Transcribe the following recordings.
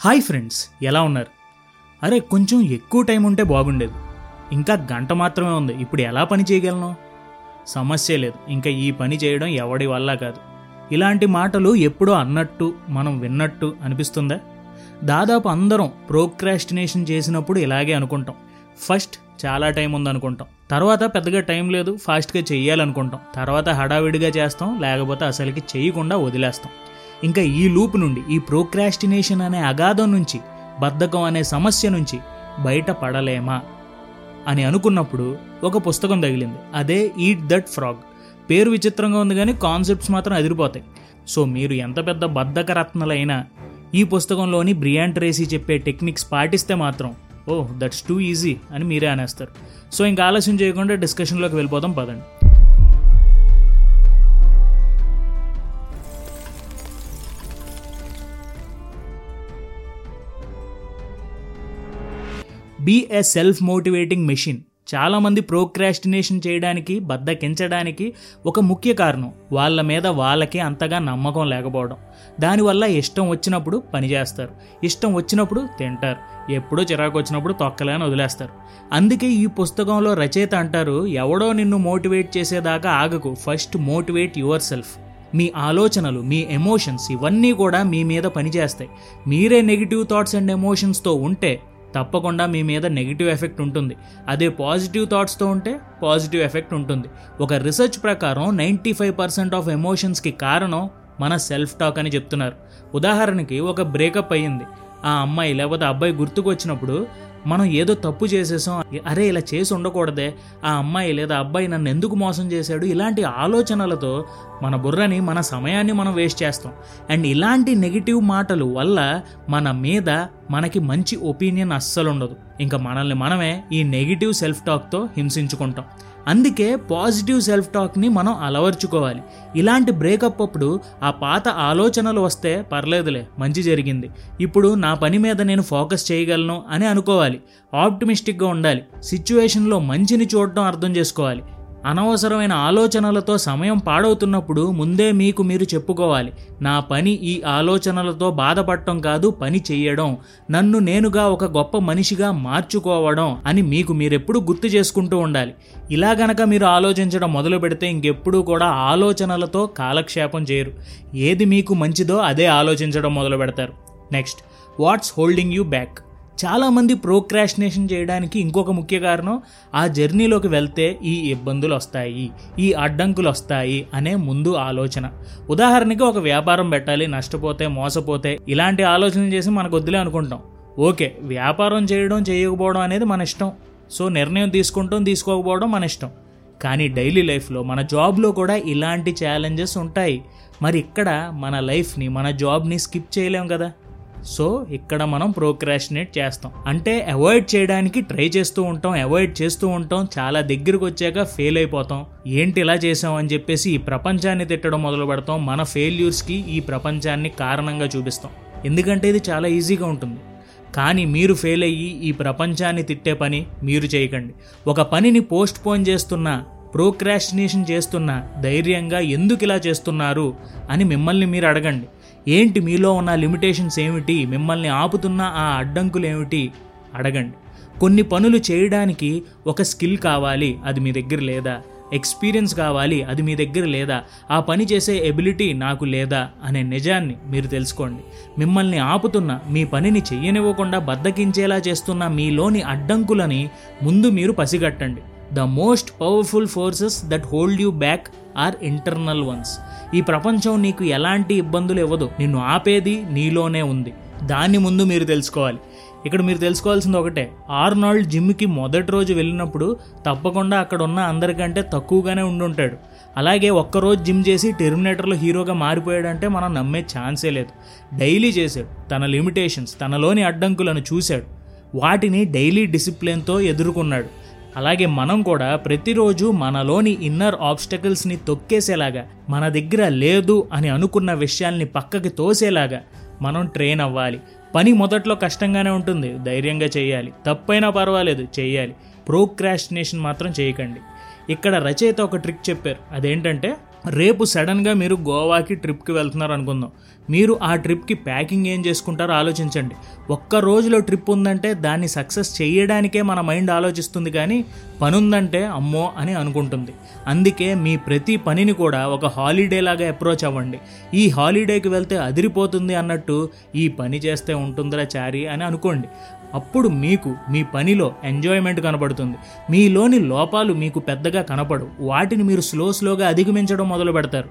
Hi friends ఎలా ఉన్నారు? అరే కొంచెం ఎక్కువ టైం ఉంటే బాగుండేది. ఇంకా గంట మాత్రమే ఉంది ఇప్పుడు ఎలా పని చేయగలను? సమస్య లేదు ఇంకా ఈ పని చేయడం ఎవడి వల్ల కాదు. ఇలాంటి మాటలు ఎప్పుడో అన్నట్టు మనం విన్నట్టు అనిపిస్తుందా? దాదాపు అందరం ప్రోక్రాస్టినేషన్ చేసినప్పుడు ఇలాగే అనుకుంటాం. ఫస్ట్ చాలా టైం ఉందనుకుంటాం తర్వాత పెద్దగా టైం లేదు ఫాస్ట్గా చెయ్యాలనుకుంటాం. తర్వాత హడావిడిగా చేస్తాం లేకపోతే అసలుకి చేయకుండా వదిలేస్తాం. ఇంకా ఈ లూప్ నుండి ఈ ప్రోక్రాస్టినేషన్ అనే అగాధం నుంచి బద్ధకం అనే సమస్య నుంచి బయట పడలేమా అని అనుకున్నప్పుడు ఒక పుస్తకం తగిలింది. అదే ఈట్ దట్ ఫ్రాగ్ పేరు విచిత్రంగా ఉంది కానీ కాన్సెప్ట్స్ మాత్రం అదిరిపోతాయి. సో మీరు ఎంత పెద్ద బద్ధకరత్నలైనా ఈ పుస్తకంలోని బ్రియాంట్ రేసీ చెప్పే టెక్నిక్స్ పాటిస్తే మాత్రం ఓ దట్స్ టూ ఈజీ అని మీరే అనేస్తారు. సో ఇంకా ఆలస్యం చేయకుండా డిస్కషన్లోకి వెళ్ళిపోదాం పదండి. Be a self motivating machine చాలామంది ప్రోక్రాస్టినేషన్ చేయడానికి బద్దకించడానికి ఒక ముఖ్య కారణం వాళ్ళ మీద వాళ్ళకే అంతగా నమ్మకం లేకపోవడం. దానివల్ల ఇష్టం వచ్చినప్పుడు పనిచేస్తారు ఇష్టం వచ్చినప్పుడు తింటారు. ఎప్పుడో చిరాకు వచ్చినప్పుడు తొక్కలేని వదిలేస్తారు. అందుకే ఈ పుస్తకంలో రచయిత అంటారు ఎవడో నిన్ను మోటివేట్ చేసేదాకా ఆగకు. First motivate yourself. మీ ఆలోచనలు మీ ఎమోషన్స్ ఇవన్నీ కూడా మీ మీద పనిచేస్తాయి. మీరే నెగిటివ్ థాట్స్ అండ్ ఎమోషన్స్తో ఉంటే తప్పకుండా మీ మీద నెగిటివ్ ఎఫెక్ట్ ఉంటుంది. అదే పాజిటివ్ థాట్స్తో ఉంటే పాజిటివ్ ఎఫెక్ట్ ఉంటుంది. ఒక రీసెర్చ్ ప్రకారం నైంటీ ఫైవ్ పర్సెంట్ ఆఫ్ ఎమోషన్స్కి కారణం మన సెల్ఫ్ టాక్ అని చెప్తున్నారు. ఉదాహరణకి ఒక బ్రేకప్ అయ్యింది. ఆ అమ్మాయి లేకపోతే అబ్బాయి గుర్తుకు వచ్చినప్పుడు మనం ఏదో తప్పు చేసేసాం అరే ఇలా చేసి ఉండకూడదే ఆ అమ్మాయి లేదా అబ్బాయి నన్ను ఎందుకు మోసం చేశాడు? ఇలాంటి ఆలోచనలతో మన బుర్రని మన సమయాన్ని మనం వేస్ట్ చేస్తాం. అండ్ ఇలాంటి నెగిటివ్ మాటలు వల్ల మన మీద మనకి మంచి ఒపీనియన్ అస్సలు ఉండదు. ఇంకా మనల్ని మనమే ఈ నెగిటివ్ సెల్ఫ్ టాక్తో హింసించుకుంటాం. అందుకే పాజిటివ్ సెల్ఫ్ టాక్ని మనం అలవర్చుకోవాలి. ఇలాంటి బ్రేకప్ అప్పుడు ఆ పాత ఆలోచనలు వస్తే పర్లేదులే మంచి జరిగింది. ఇప్పుడు నా పని మీద నేను ఫోకస్ చేయగలను అని అనుకోవాలి. ఆప్టిమిస్టిక్గా ఉండాలి. సిచ్యువేషన్లో మంచిని చూడడం అర్థం చేసుకోవాలి. అనవసరమైన ఆలోచనలతో సమయం పాడవుతున్నప్పుడు ముందే మీకు మీరు చెప్పుకోవాలి నా పని ఈ ఆలోచనలతో బాధపడటం కాదు పని చేయడం నన్ను నేనుగా ఒక గొప్ప మనిషిగా మార్చుకోవడం అని మీకు మీరెప్పుడు గుర్తు చేసుకుంటూ ఉండాలి. ఇలా గనక మీరు ఆలోచించడం మొదలు పెడితే ఇంకెప్పుడూ కూడా ఆలోచనలతో కాలక్షేపం చేయరు. ఏది మీకు మంచిదో అదే ఆలోచించడం మొదలు పెడతారు. Next what's holding you back? చాలామంది ప్రోక్రాస్టినేషన్ చేయడానికి ఇంకొక ముఖ్య కారణం ఆ జర్నీలోకి వెళ్తే ఈ ఇబ్బందులు వస్తాయి ఈ అడ్డంకులు వస్తాయి అనే ముందు ఆలోచన. ఉదాహరణకి ఒక వ్యాపారం పెట్టాలి నష్టపోతే మోసపోతే ఇలాంటి ఆలోచనలు చేసి మనకు వద్దులే అనుకుంటాం ఓకే వ్యాపారం చేయడం చేయకపోవడం అనేది మన ఇష్టం. సో నిర్ణయం తీసుకుంటాం తీసుకోకపోవడం మన ఇష్టం. కానీ డైలీ లైఫ్లో మన జాబ్లో కూడా ఇలాంటి ఛాలెంజెస్ ఉంటాయి. మరి ఇక్కడ మన లైఫ్ని మన జాబ్ని స్కిప్ చేయలేం కదా. సో ఇక్కడ మనం ప్రోక్రాషినేట్ చేస్తాం. అంటే అవాయిడ్ చేయడానికి ట్రై చేస్తూ ఉంటాం అవాయిడ్ చేస్తూ ఉంటాం చాలా దగ్గరకు వచ్చాక ఫెయిల్ అయిపోతాం. ఏంటి ఇలా చేసాం అని చెప్పేసి ఈ ప్రపంచాన్ని తిట్టడం మొదలు పెడతాం. మన ఫెయిల్యూర్స్కి ఈ ప్రపంచాన్ని కారణంగా చూపిస్తాం. ఎందుకంటే ఇది చాలా ఈజీగా ఉంటుంది. కానీ మీరు ఫెయిల్ అయ్యి ఈ ప్రపంచాన్ని తిట్టే పని మీరు చేయకండి. ఒక పనిని పోస్ట్ పోన్ చేస్తున్నా ప్రోక్రాస్టినేషన్ చేస్తున్నా ధైర్యంగా ఎందుకు ఇలా చేస్తున్నారు అని మిమ్మల్ని మీరు అడగండి. ఏంటి మీలో ఉన్న లిమిటేషన్స్ ఏమిటి? మిమ్మల్ని ఆపుతున్న ఆ అడ్డంకులు ఏమిటి? అడగండి. కొన్ని పనులు చేయడానికి ఒక స్కిల్ కావాలి అది మీ దగ్గర లేదా? ఎక్స్పీరియన్స్ కావాలి అది మీ దగ్గర లేదా? ఆ పని చేసే ఎబిలిటీ నాకు లేదా? అనే నిజాన్ని మీరు తెలుసుకోండి. మిమ్మల్ని ఆపుతున్న మీ పనిని చెయ్యనివ్వకుండా బద్దకించేలా చేస్తున్న మీలోని అడ్డంకులని ముందు మీరు పసిగట్టండి. The most powerful forces that hold you back are internal ones ఈ ప్రపంచం నీకు ఎలాంటి ఇబ్బందులు ఇవ్వదు. నిన్ను ఆపేది నీలోనే ఉంది. దాన్ని ముందు మీరు తెలుసుకోవాలి. ఇక్కడ మీరు తెలుసుకోవాల్సింది ఒకటే. ఆర్నాల్డ్ జిమ్కి మొదటి రోజు వెళ్ళినప్పుడు తప్పకుండా అక్కడ ఉన్న అందరికంటే తక్కువగానే ఉండుంటాడు. అలాగే ఒక్కరోజు జిమ్ చేసి టెర్మినేటర్లో హీరోగా మారిపోయాడంటే మనం నమ్మే ఛాన్సే లేదు. డైలీ చేశాడు. తన లిమిటేషన్స్ తనలోని అడ్డంకులను చూశాడు. వాటిని డైలీ డిసిప్లిన్తో ఎదుర్కొన్నాడు. అలాగే మనం కూడా ప్రతిరోజు మనలోని ఇన్నర్ ఆబ్స్టకల్స్ని తొక్కేసేలాగా మన దగ్గర లేదు అని అనుకున్న విషయాల్ని పక్కకి తోసేలాగా మనం ట్రైన్ అవ్వాలి. పని మొదట్లో కష్టంగానే ఉంటుంది ధైర్యంగా చేయాలి. తప్పైనా పర్వాలేదు చేయాలి. ప్రోక్రాస్టినేషన్ మాత్రం చేయకండి. ఇక్కడ రచయిత ఒక ట్రిక్ చెప్పారు. అదేంటంటే రేపు సడన్గా మీరు గోవాకి ట్రిప్కి వెళ్తున్నారు అనుకుందాం మీరు ఆ ట్రిప్కి ప్యాకింగ్ ఏం చేసుకుంటారో ఆలోచించండి. ఒక్క రోజులో ట్రిప్ ఉందంటే దాన్ని సక్సెస్ చేయడానికే మన మైండ్ ఆలోచిస్తుంది కానీ పని ఉందంటే అమ్మో అని అనుకుంటుంది. అందుకే మీ ప్రతి పనిని కూడా ఒక హాలిడే లాగా అప్రోచ్ అవ్వండి. ఈ హాలిడేకి వెళ్తే అదిరిపోతుంది అన్నట్టు ఈ పని చేస్తే ఉంటుందిరా చారి అని అనుకోండి. అప్పుడు మీకు మీ పనిలో ఎంజాయ్మెంట్ కనపడుతుంది. మీలోని లోపాలు మీకు పెద్దగా కనపడు వాటిని మీరు స్లో స్లోగా అధిగమించడం మొదలు పెడతారు.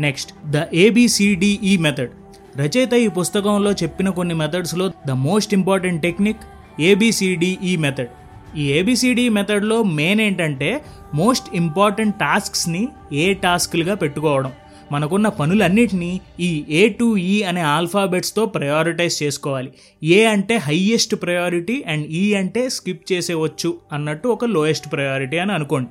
నెక్స్ట్ ద ఏబిసిడిఈ మెథడ్ రచయిత ఈ పుస్తకంలో చెప్పిన కొన్ని మెథడ్స్లో the most important technique A B C D E method ఈ ఏబిసిడి మెథడ్లో మెయిన్ ఏంటంటే మోస్ట్ ఇంపార్టెంట్ టాస్క్స్ని ఏ టాస్క్లుగా పెట్టుకోవడం. మనకున్న పనులన్నిటినీ ఈ ఏ టు ఈ అనే ఆల్ఫాబెట్స్తో ప్రయారిటైజ్ చేసుకోవాలి. ఏ అంటే హయ్యెస్ట్ ప్రయారిటీ అండ్ ఈ అంటే స్కిప్ చేసేవచ్చు అన్నట్టు ఒక లోయెస్ట్ ప్రయారిటీ అని అనుకోండి.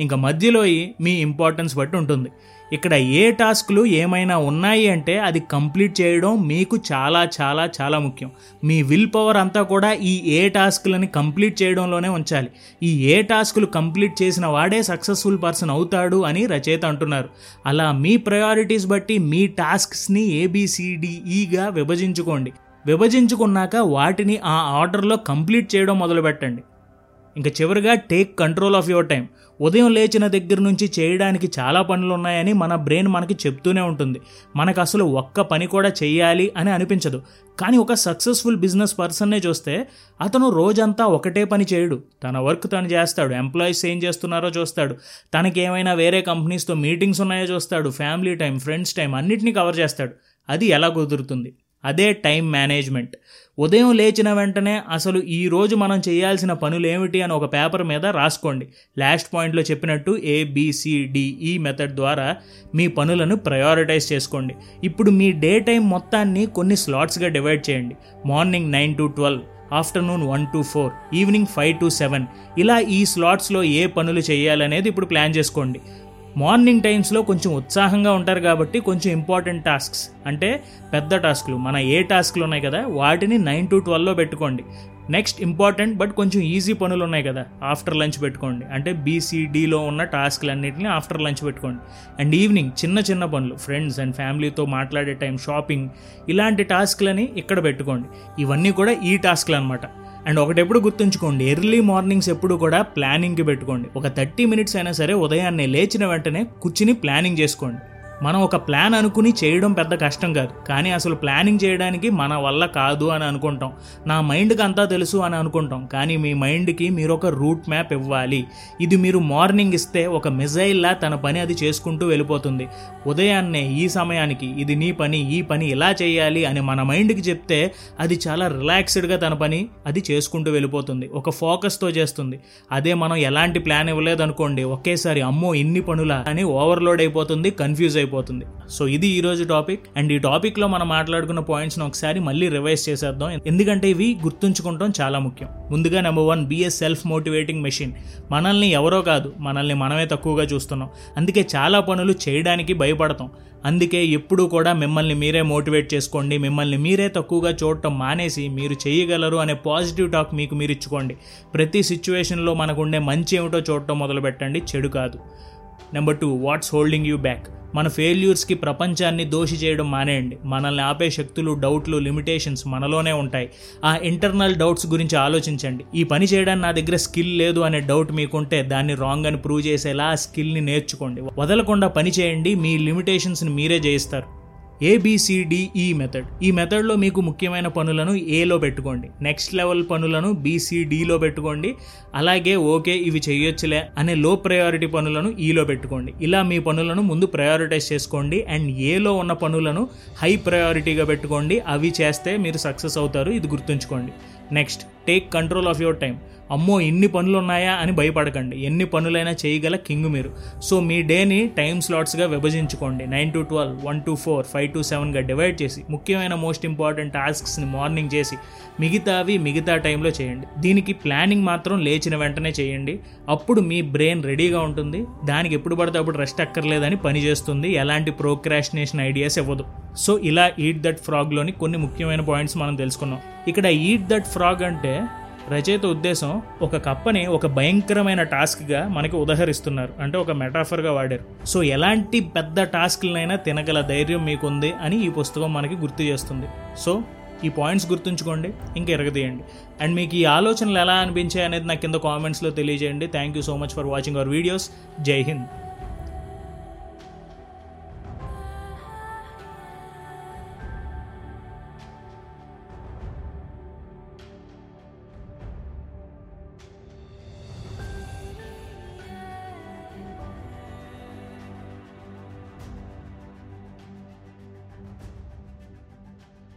ఇంకా మధ్యలో మీ ఇంపార్టెన్స్ బట్టి ఉంటుంది. ఇక్కడ ఏ టాస్క్లు ఏమైనా ఉన్నాయి అంటే అది కంప్లీట్ చేయడం మీకు చాలా చాలా చాలా ముఖ్యం. మీ విల్ పవర్ అంతా కూడా ఈ ఏ టాస్క్లని కంప్లీట్ చేయడంలోనే ఉంచాలి. ఈ ఏ టాస్క్లు కంప్లీట్ చేసిన వాడే సక్సెస్ఫుల్ పర్సన్ అవుతాడు అని రచయిత అంటున్నారు. అలా మీ ప్రయారిటీస్ బట్టి మీ టాస్క్స్ని ఏబిసిడిఈగా e విభజించుకోండి. విభజించుకున్నాక వాటిని ఆ ఆర్డర్లో కంప్లీట్ చేయడం మొదలుపెట్టండి. ఇంకా చివరిగా take control of your time ఉదయం లేచిన దగ్గర నుంచి చేయడానికి చాలా పనులు ఉన్నాయని మన బ్రెయిన్ మనకి చెప్తూనే ఉంటుంది. మనకు అసలు ఒక్క పని కూడా చేయాలి అని అనిపించదు. కానీ ఒక సక్సెస్ఫుల్ బిజినెస్ పర్సన్నే చూస్తే అతను రోజంతా ఒకటే పని చేయడు. తన వర్క్ తను చేస్తాడు. ఎంప్లాయీస్ ఏం చేస్తున్నారో చూస్తాడు. తనకి ఏమైనా వేరే కంపెనీస్తో మీటింగ్స్ ఉన్నాయో చూస్తాడు. ఫ్యామిలీ టైం ఫ్రెండ్స్ టైం అన్నిటినీ కవర్ చేస్తాడు. అది ఎలా కుదురుతుంది? అదే టైం మేనేజ్మెంట్. ఉదయం లేచిన వెంటనే అసలు ఈ రోజు మనం చేయాల్సిన పనులు ఏమిటి అని ఒక పేపర్ మీద రాసుకోండి. లాస్ట్ పాయింట్లో చెప్పినట్టు ఏబిసిడిఈ మెథడ్ e ద్వారా మీ పనులను ప్రయారిటైజ్ చేసుకోండి. ఇప్పుడు మీ డే టైం మొత్తాన్ని కొన్ని స్లాట్స్గా డివైడ్ చేయండి. Morning nine to twelve afternoon one to four evening five to seven. ఇలా ఈ స్లాట్స్లో ఏ పనులు చేయాలనేది ఇప్పుడు ప్లాన్ చేసుకోండి. మార్నింగ్ టైమ్స్లో కొంచెం ఉత్సాహంగా ఉంటారు కాబట్టి కొంచెం ఇంపార్టెంట్ టాస్క్స్ అంటే పెద్ద టాస్క్లు మన ఏ టాస్క్లు ఉన్నాయి కదా వాటిని నైన్ టు ట్వెల్వ్లో పెట్టుకోండి. నెక్స్ట్ ఇంపార్టెంట్ బట్ కొంచెం ఈజీ పనులు ఉన్నాయి కదా ఆఫ్టర్ లంచ్ పెట్టుకోండి. అంటే బీసీడీలో ఉన్న టాస్క్లన్నింటినీ ఆఫ్టర్ లంచ్ పెట్టుకోండి. అండ్ ఈవినింగ్ చిన్న చిన్న పనులు ఫ్రెండ్స్ అండ్ ఫ్యామిలీతో మాట్లాడే టైం షాపింగ్ ఇలాంటి టాస్క్లని ఇక్కడ పెట్టుకోండి. ఇవన్నీ కూడా ఈ టాస్క్లు అనమాట అండ్ ఒకటెప్పుడు గుర్తుంచుకోండి ఎర్లీ మార్నింగ్స్ ఎప్పుడు కూడా ప్లానింగ్కి పెట్టుకోండి. ఒక థర్టీ మినిట్స్ అయినా సరే ఉదయాన్నే లేచిన వెంటనే కూర్చుని ప్లానింగ్ చేసుకోండి. మనం ఒక ప్లాన్ అనుకుని చేయడం పెద్ద కష్టం కాదు. కానీ అసలు ప్లానింగ్ చేయడానికి మన వల్ల కాదు అని అనుకుంటాం. నా మైండ్కి అంతా తెలుసు అని అనుకుంటాం. కానీ మీ మైండ్కి మీరు ఒక రూట్ మ్యాప్ ఇవ్వాలి. ఇది మీరు మార్నింగ్ ఇస్తే ఒక మిజైల్లా తన పని అది చేసుకుంటూ వెళ్ళిపోతుంది. ఉదయాన్నే ఈ సమయానికి ఇది నీ పని ఈ పని ఇలా చేయాలి అని మన మైండ్కి చెప్తే అది చాలా రిలాక్స్డ్గా తన పని అది చేసుకుంటూ వెళ్ళిపోతుంది. ఒక ఫోకస్తో చేస్తుంది. అదే మనం ఎలాంటి ప్లాన్ ఇవ్వలేదు అనుకోండి ఒకేసారి అమ్మో ఇన్ని పనులా అని ఓవర్లోడ్ అయిపోతుంది కన్ఫ్యూజ్ అయిపోతుంది. సో ఇది ఈరోజు టాపిక్. అండ్ ఈ టాపిక్లో మనం మాట్లాడుకున్న పాయింట్స్ని ఒకసారి మళ్ళీ రివైజ్ చేసేద్దాం. ఎందుకంటే ఇవి గుర్తుంచుకుంటాం చాలా ముఖ్యం. ముందుగా number one be a self motivating machine మనల్ని ఎవరో కాదు మనల్ని మనమే తక్కువగా చూస్తున్నాం. అందుకే చాలా పనులు చేయడానికి భయపడతాం. అందుకే ఎప్పుడూ కూడా మిమ్మల్ని మీరే మోటివేట్ చేసుకోండి మిమ్మల్ని మీరే తక్కువగా చూడటం మానేసి మీరు చేయగలరు అనే పాజిటివ్ టాక్ మీకు మీరు ఇచ్చుకోండి. ప్రతి సిచ్యువేషన్లో మనకుండే మంచి ఏమిటో చూడటం మొదలు పెట్టండి చెడు కాదు. Number two what's holding you back మన ఫెయిల్యూర్స్కి ప్రపంచాన్ని దోషి చేయడం మానేయండి. మనల్ని ఆపే శక్తులు డౌట్లు లిమిటేషన్స్ మనలోనే ఉంటాయి. ఆ ఇంటర్నల్ డౌట్స్ గురించి ఆలోచించండి. ఈ పని చేయడానికి నా దగ్గర స్కిల్ లేదు అనే డౌట్ మీకుంటే దాన్ని రాంగ్ అని ప్రూవ్ చేసేలా ఆ స్కిల్ని నేర్చుకోండి. వదలకుండా పని చేయండి. మీ లిమిటేషన్స్ని మీరే జయిస్తారు. ఏబిసిడిఈ మెథడ్ e ఈ మెథడ్లో మీకు ముఖ్యమైన పనులను ఏలో పెట్టుకోండి. నెక్స్ట్ లెవెల్ పనులను బీసీడీలో పెట్టుకోండి. అలాగే ఓకే ఇవి చేయొచ్చులే అనే e లో ప్రయారిటీ పనులను ఈలో పెట్టుకోండి. ఇలా మీ పనులను ముందు ప్రయారిటైజ్ చేసుకోండి అండ్ ఏలో ఉన్న పనులను హై ప్రయారిటీగా పెట్టుకోండి. అవి చేస్తే మీరు సక్సెస్ అవుతారు. ఇది గుర్తుంచుకోండి. Next take control of your time అమ్మో ఎన్ని పనులు ఉన్నాయా అని భయపడకండి. ఎన్ని పనులైనా చేయగల కింగ్ మీరు. సో మీ డేని టైం స్లాట్స్గా విభజించుకోండి. Nine to twelve one to four five to సెవెన్గా divide చేసి ముఖ్యమైన మోస్ట్ ఇంపార్టెంట్ టాస్క్స్ని మార్నింగ్ చేసి మిగతావి మిగతా టైంలో చేయండి. దీనికి ప్లానింగ్ మాత్రం లేచిన వెంటనే చేయండి. అప్పుడు మీ బ్రెయిన్ రెడీగా ఉంటుంది. దానికి ఎప్పుడు పడితే అప్పుడు రెస్ట్ అక్కర్లేదని పనిచేస్తుంది ఎలాంటి ప్రోక్రాస్టినేషన్ ఐడియాస్ ఇవ్వదు. సో ఇలా ఈట్ దట్ ఫ్రాగ్లోని కొన్ని ముఖ్యమైన పాయింట్స్ మనం తెలుసుకున్నాం. ఇక్కడ ఈట్ దట్ ఫ్రాగ్ అంటే రచయిత ఉద్దేశం ఒక కప్పని ఒక భయంకరమైన టాస్క్గా మనకి ఉదహరిస్తున్నారు. అంటే ఒక మెటాఫర్గా వాడారు. సో ఎలాంటి పెద్ద టాస్క్లనైనా తినగల ధైర్యం మీకుంది అని ఈ పుస్తకం మనకి గుర్తు చేస్తుంది. సో ఈ పాయింట్స్ గుర్తుంచుకోండి ఇంకా ఎరగదీయండి. అండ్ మీకు ఈ ఆలోచనలు ఎలా అనిపించాయి అనేది నాకు కింద కామెంట్స్లో తెలియజేయండి. Thank you so much for watching our videos. జై హింద్.